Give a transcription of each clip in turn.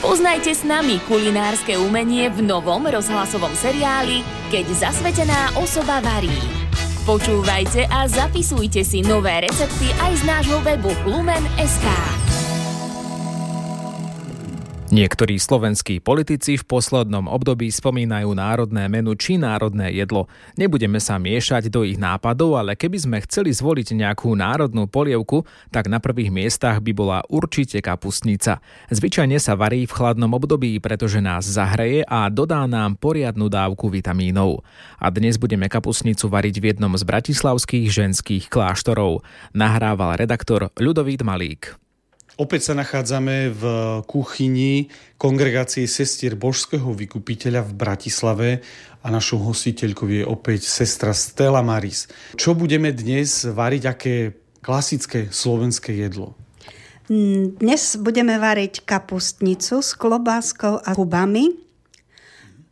Spoznajte s nami kulinárske umenie v novom rozhlasovom seriáli Keď zasvetená osoba varí. Počúvajte a zapisujte si nové recepty aj z nášho webu Lumen.sk. Niektorí slovenskí politici v poslednom období spomínajú národné menu či národné jedlo. Nebudeme sa miešať do ich nápadov, ale keby sme chceli zvoliť nejakú národnú polievku, tak na prvých miestach by bola určite kapustnica. Zvyčajne sa varí v chladnom období, pretože nás zahreje a dodá nám poriadnu dávku vitamínov. A dnes budeme kapustnicu variť v jednom z bratislavských ženských kláštorov. Nahrával redaktor Ľudovít Malík. Opäť sa nachádzame v kuchyni kongregácie sestier Božského vykupiteľa v Bratislave a našou hostiteľkou je opäť sestra Stella Maris. Čo budeme dnes variť, aké klasické slovenské jedlo? Dnes budeme variť kapustnicu s klobáskou a hubami.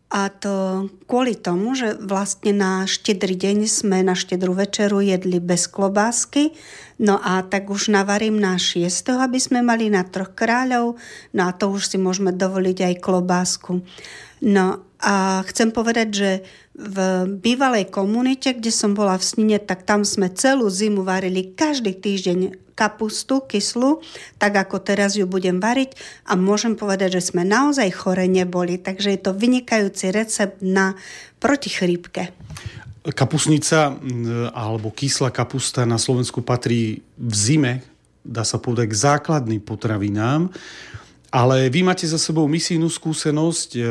A to kvôli tomu, že vlastne na štedrý deň sme na štedrú večeru jedli bez klobásky, no a tak už navarím na šiestého, aby sme mali na troch kráľov, no a to už si môžeme dovoliť aj klobásku. No a chcem povedať, že v bývalej komunite, kde som bola v Snine, tak tam sme celú zimu varili každý týždeň kapustu kyslú, tak ako teraz ju budem variť a môžem povedať, že sme naozaj chore neboli, takže je to vynikajúci recept na protichrípke. Kapusnica alebo kyslá kapusta na Slovensku patrí v zime, dá sa povedať, k základným potravinám. Ale vy máte za sebou misijnú skúsenosť e,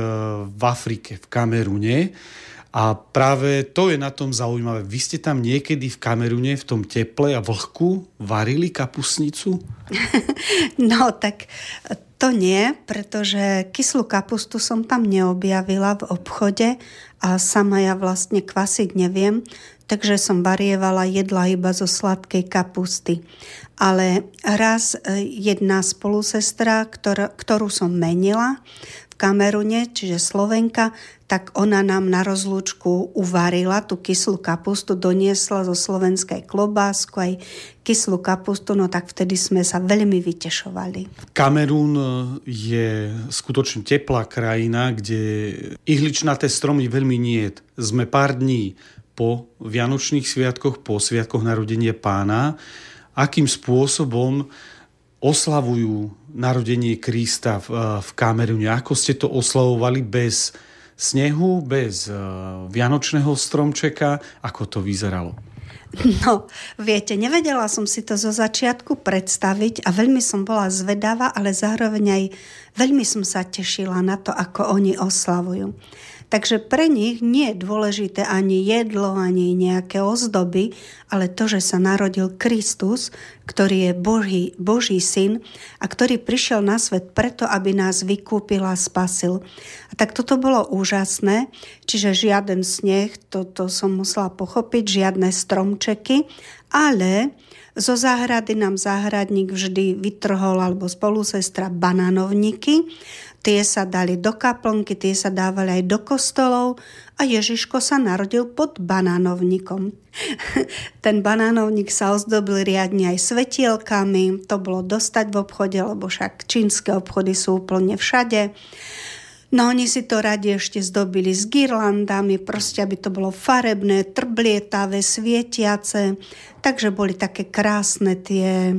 v Afrike, v Kamerune. A práve to je na tom zaujímavé. Vy ste tam niekedy v Kamerune, v tom teple a vlhku varili kapusnicu? no tak to nie, pretože kyslú kapustu som tam neobjavila v obchode a sama ja vlastne kvasiť neviem, takže som varievala jedla iba zo sladkej kapusty. Ale raz e, jedna spolusestra, ktorú som menila v Kamerune, čiže Slovenka, tak ona nám na rozlúčku uvarila tú kyslú kapustu, doniesla zo slovenskej klobásku aj kyslú kapustu, no tak vtedy sme sa veľmi vytešovali. Kamerún e, je skutočne teplá krajina, kde ihličnaté stromy veľmi nie. Sme pár dní po Vianočných sviatkoch, po sviatkoch narodenia pána. Akým spôsobom oslavujú narodenie Krista v, e, v Kamerune? Ako ste to oslavovali bez snehu, bez uh, vianočného stromčeka. Ako to vyzeralo? No, viete, nevedela som si to zo začiatku predstaviť a veľmi som bola zvedavá, ale zároveň aj veľmi som sa tešila na to, ako oni oslavujú. Takže pre nich nie je dôležité ani jedlo, ani nejaké ozdoby, ale to, že sa narodil Kristus, ktorý je Boží, Boží syn a ktorý prišiel na svet preto, aby nás vykúpil a spasil. A tak toto bolo úžasné, čiže žiaden sneh, toto som musela pochopiť, žiadne stromčeky, ale zo záhrady nám záhradník vždy vytrhol alebo spolusestra banánovníky Tie sa dali do kaplnky, tie sa dávali aj do kostolov a Ježiško sa narodil pod banánovníkom. Ten banánovník sa ozdobil riadne aj svetielkami, to bolo dostať v obchode, lebo však čínske obchody sú úplne všade. No oni si to radi ešte zdobili s girlandami, proste aby to bolo farebné, trblietavé, svietiace. Takže boli také krásne tie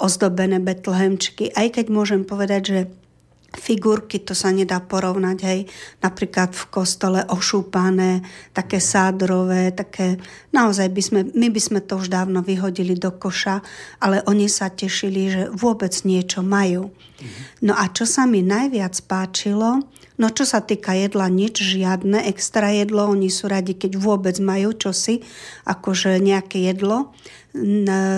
ozdobené betlehemčky. Aj keď môžem povedať, že figurky, to sa nedá porovnať, hej, napríklad v kostole ošúpané, také sádrové, také, naozaj by sme, my by sme to už dávno vyhodili do koša, ale oni sa tešili, že vôbec niečo majú. No a čo sa mi najviac páčilo, no čo sa týka jedla, nič, žiadne extra jedlo, oni sú radi, keď vôbec majú čosi, akože nejaké jedlo,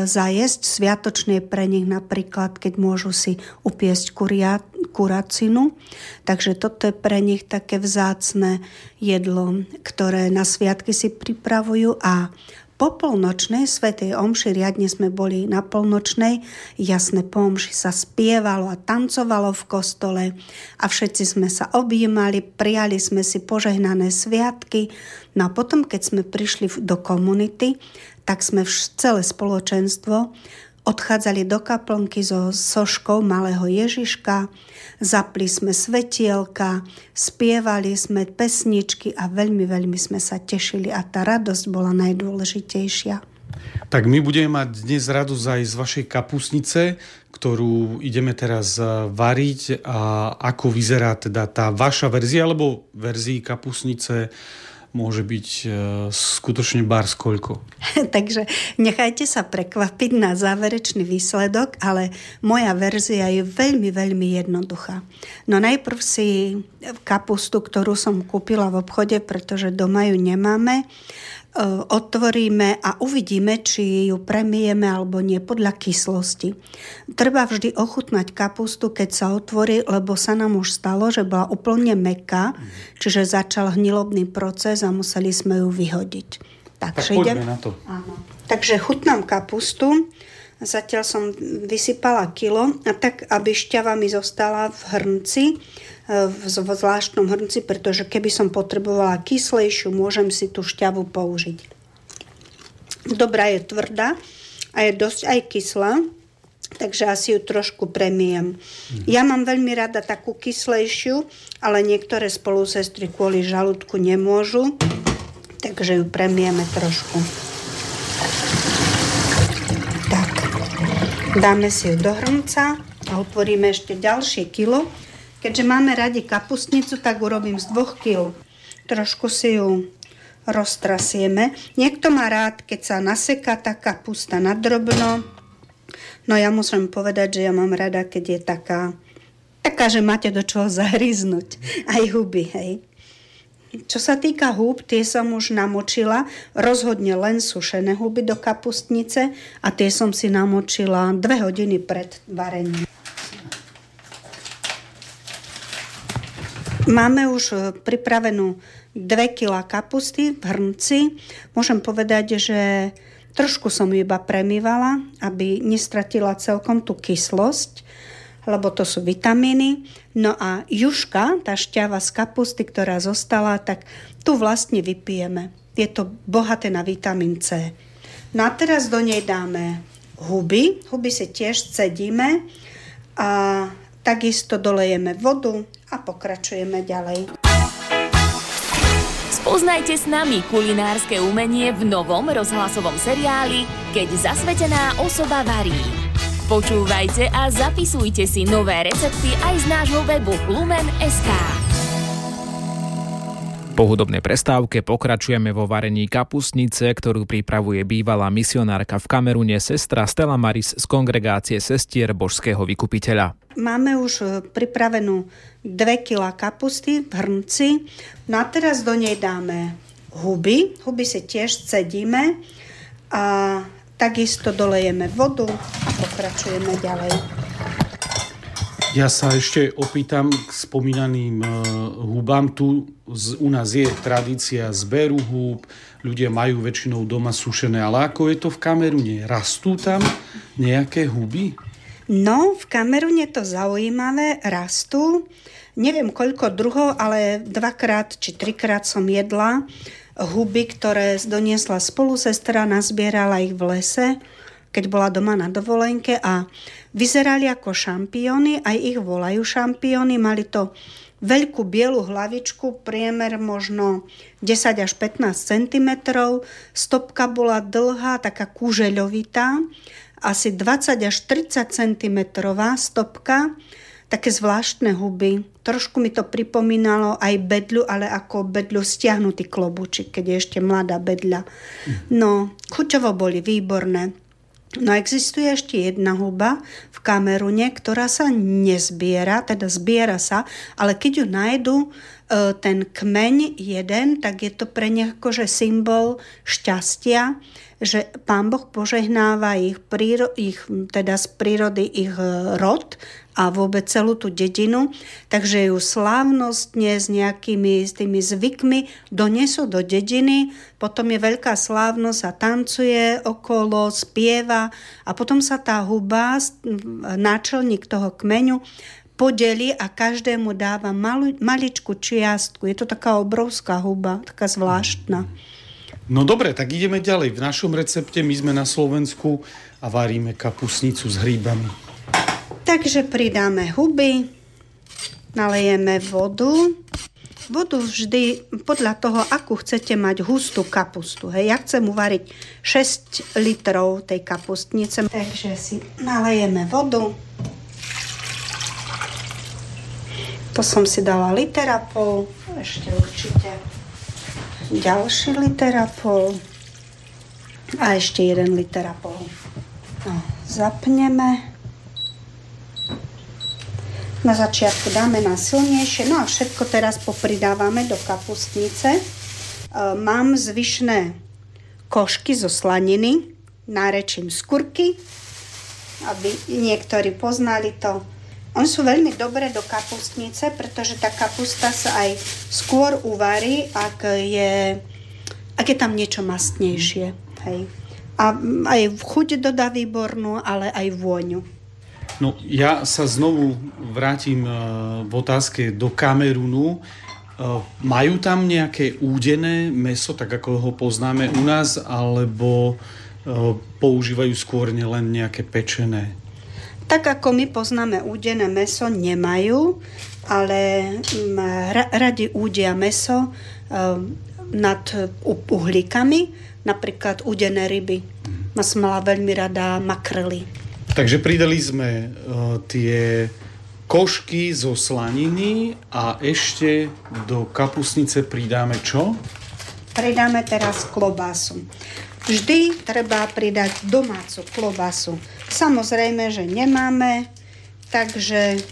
zajesť. Sviatočný je pre nich napríklad, keď môžu si upiesť kuria, kuracinu. Takže toto je pre nich také vzácne jedlo, ktoré na sviatky si pripravujú a po polnočnej svetej omši, riadne sme boli na polnočnej, jasné po omši sa spievalo a tancovalo v kostole a všetci sme sa objímali, prijali sme si požehnané sviatky. No a potom, keď sme prišli do komunity, tak sme celé spoločenstvo odchádzali do kaplnky so soškou malého Ježiška, zapli sme svetielka, spievali sme pesničky a veľmi, veľmi sme sa tešili a tá radosť bola najdôležitejšia. Tak my budeme mať dnes radosť aj z vašej kapusnice, ktorú ideme teraz eh, variť a ako vyzerá teda tá vaša verzia, alebo verzii kapusnice môže byť e, skutočne bar koľko. Takže nechajte sa prekvapiť na záverečný výsledok, ale moja verzia je veľmi, veľmi jednoduchá. No najprv si kapustu, ktorú som kúpila v obchode, pretože doma ju nemáme, otvoríme a uvidíme, či ju premijeme alebo nie podľa kyslosti. Treba vždy ochutnať kapustu, keď sa otvorí, lebo sa nám už stalo, že bola úplne meká, čiže začal hnilobný proces a museli sme ju vyhodiť. Tak, tak poďme idem... na to. Áno. Takže chutnám kapustu. Zatiaľ som vysypala kilo a tak, aby šťava mi zostala v hrnci, v zvláštnom hrnci, pretože keby som potrebovala kyslejšiu, môžem si tú šťavu použiť. Dobrá je tvrdá a je dosť aj kyslá, takže asi ju trošku premijem. Mhm. Ja mám veľmi rada takú kyslejšiu, ale niektoré spolusestry kvôli žalúdku nemôžu, takže ju premijeme trošku. Tak, dáme si ju do hrnca a otvoríme ešte ďalšie kilo Keďže máme radi kapustnicu, tak urobím z dvoch kg. Trošku si ju roztrasieme. Niekto má rád, keď sa naseká tá kapusta na drobno. No ja musím povedať, že ja mám rada, keď je taká, taká, že máte do čoho zahryznúť. Aj huby, hej. Čo sa týka húb, tie som už namočila, rozhodne len sušené huby do kapustnice a tie som si namočila dve hodiny pred varením. Máme už e, pripravenú 2 kg kapusty v hrnci. Môžem povedať, že trošku som ju iba premývala, aby nestratila celkom tú kyslosť, lebo to sú vitamíny. No a juška, tá šťava z kapusty, ktorá zostala, tak tu vlastne vypijeme. Je to bohaté na vitamín C. No a teraz do nej dáme huby. Huby si tiež cedíme a takisto dolejeme vodu, a pokračujeme ďalej. Spoznajte s nami kulinárske umenie v novom rozhlasovom seriáli Keď zasvetená osoba varí. Počúvajte a zapisujte si nové recepty aj z nášho webu lumen.sk. Po hudobnej prestávke pokračujeme vo varení kapustnice, ktorú pripravuje bývalá misionárka v Kamerune sestra Stella Maris z kongregácie sestier Božského vykupiteľa. Máme už e, pripravenú 2 kg kapusty v hrnci. No a teraz do nej dáme huby. Huby si tiež cedíme a takisto dolejeme vodu a pokračujeme ďalej. Ja sa ešte opýtam k spomínaným uh, hubám. Tu u nás je tradícia zberu húb, ľudia majú väčšinou doma sušené, ale ako je to v Kamerune? Rastú tam nejaké huby? No, v Kamerune to zaujímavé, rastú. Neviem koľko druhov, ale dvakrát či trikrát som jedla huby, ktoré doniesla spolusestra, nazbierala ich v lese keď bola doma na dovolenke a vyzerali ako šampióny, aj ich volajú šampióny, mali to veľkú bielu hlavičku, priemer možno 10 až 15 cm, stopka bola dlhá, taká kúžeľovitá, asi 20 až 30 cm stopka, také zvláštne huby. Trošku mi to pripomínalo aj bedľu, ale ako bedľu stiahnutý klobúčik, keď je ešte mladá bedľa. No, chuťovo boli výborné. No existuje ešte jedna huba v Kamerune, ktorá sa nezbiera, teda zbiera sa, ale keď ju nájdu e, ten kmeň jeden, tak je to pre nich akože symbol šťastia, že pán Boh požehnáva ich, príro, ich teda z prírody ich rod a vôbec celú tú dedinu, takže ju slávnostne s nejakými s tými zvykmi donesú do dediny, potom je veľká slávnosť a tancuje okolo, spieva a potom sa tá huba, náčelník toho kmeňu, podeli a každému dáva malú, maličku čiastku. Je to taká obrovská huba, taká zvláštna. No dobre, tak ideme ďalej. V našom recepte my sme na Slovensku a varíme kapusnicu s hríbami. Takže pridáme huby, nalejeme vodu. Vodu vždy podľa toho, akú chcete mať hustú kapustu. Hej. Ja chcem uvariť 6 litrov tej kapustnice. Takže si nalejeme vodu. To som si dala litera pol, ešte určite ďalší liter a pol ešte jeden liter a pol. No, zapneme. Na začiatku dáme na silnejšie, no a všetko teraz popridávame do kapustnice. E, mám zvyšné košky zo slaniny, nárečím z kurky, aby niektorí poznali to. Oni sú veľmi dobré do kapustnice, pretože tá kapusta sa aj skôr uvarí, ak je, ak je tam niečo mastnejšie. Hej. A aj chuť dodá výbornú, ale aj vôňu. No, ja sa znovu vrátim e, v otázke do Kamerunu. E, majú tam nejaké údené meso, tak ako ho poznáme u nás, alebo e, používajú skôr len nejaké pečené? Tak ako my poznáme údené meso, nemajú, ale mm, radi údia meso ehm, nad uhlíkami, napríklad údené ryby. Ma som mala veľmi rada makrely. Takže pridali sme uh, tie košky zo slaniny a ešte do kapusnice pridáme čo? Pridáme teraz klobásu. Vždy treba pridať domácu klobasu. Samozrejme, že nemáme, takže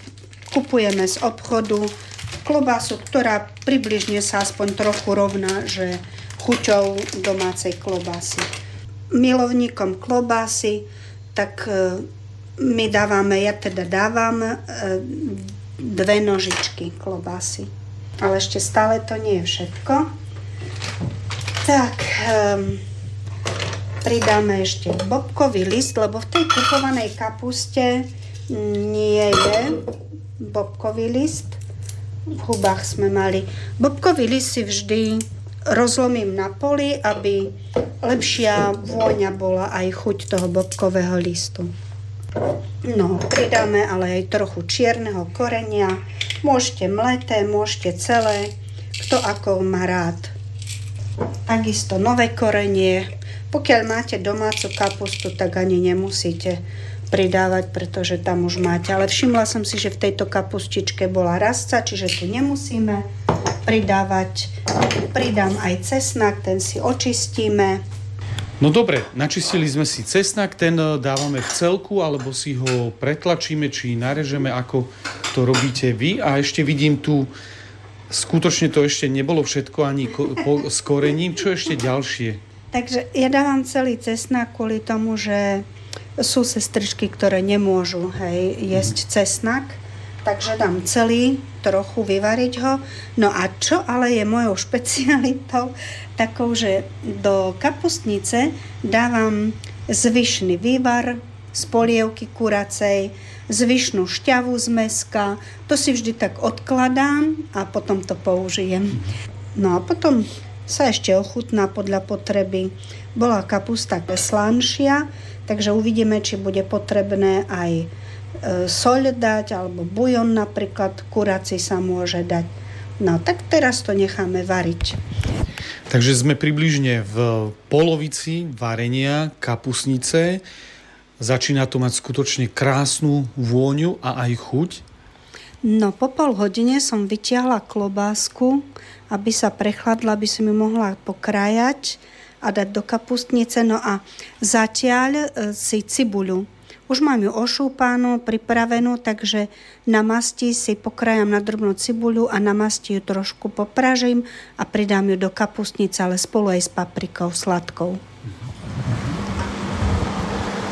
kupujeme z obchodu klobasu, ktorá približne sa aspoň trochu rovná, že chuťou domácej klobásy. Milovníkom klobásy, tak e, my dávame, ja teda dávam e, dve nožičky klobásy. Ale ešte stále to nie je všetko. Tak, um, pridáme ešte bobkový list, lebo v tej kupovanej kapuste nie je bobkový list. V hubách sme mali. Bobkový list si vždy rozlomím na poli, aby lepšia vôňa bola aj chuť toho bobkového listu. No, pridáme ale aj trochu čierneho korenia. Môžete mleté, môžete celé, kto ako má rád. Takisto nové korenie, pokiaľ máte domácu kapustu, tak ani nemusíte pridávať, pretože tam už máte. Ale všimla som si, že v tejto kapustičke bola rastca, čiže tu nemusíme pridávať. Pridám aj cesnak, ten si očistíme. No dobre, načistili sme si cesnak, ten e, dávame v celku, alebo si ho pretlačíme, či narežeme, ako to robíte vy. A ešte vidím tu, skutočne to ešte nebolo všetko ani ko- po, s korením. Čo ešte ďalšie? Takže ja dávam celý cesnak kvôli tomu, že sú sestričky, ktoré nemôžu hej, jesť cesnak, takže dám celý, trochu vyvariť ho. No a čo ale je mojou špecialitou, takou, že do kapustnice dávam zvyšný vývar z polievky kuracej, zvyšnú šťavu z meska. To si vždy tak odkladám a potom to použijem. No a potom sa ešte ochutná podľa potreby. Bola kapusta slanšia, takže uvidíme, či bude potrebné aj e, soľ dať, alebo bujon napríklad, kuraci sa môže dať. No tak teraz to necháme variť. Takže sme približne v polovici varenia kapusnice. Začína to mať skutočne krásnu vôňu a aj chuť. No po pol hodine som vytiahla klobásku aby sa prechladla, aby som ju mohla pokrájať a dať do kapustnice. No a zatiaľ e, si cibuľu. Už mám ju ošúpanú, pripravenú, takže na masti si pokrájam na drobnú cibuľu a na masti ju trošku popražím a pridám ju do kapustnice, ale spolu aj s paprikou sladkou.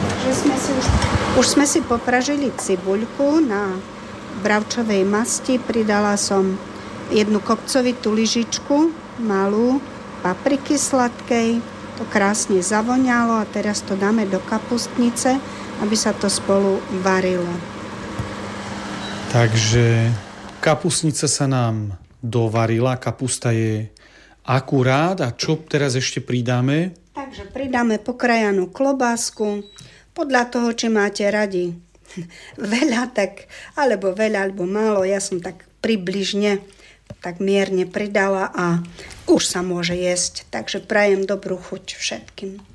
Takže sme si už, už sme si popražili cibuľku na bravčovej masti, pridala som jednu kopcovitú lyžičku, malú, papriky sladkej, to krásne zavoňalo a teraz to dáme do kapustnice, aby sa to spolu varilo. Takže kapustnica sa nám dovarila, kapusta je akurát. A čo teraz ešte pridáme? Takže pridáme pokrajanú klobásku, podľa toho, či máte radi veľa, tak, alebo veľa, alebo málo. Ja som tak približne, tak mierne pridala a už sa môže jesť. Takže prajem dobrú chuť všetkým.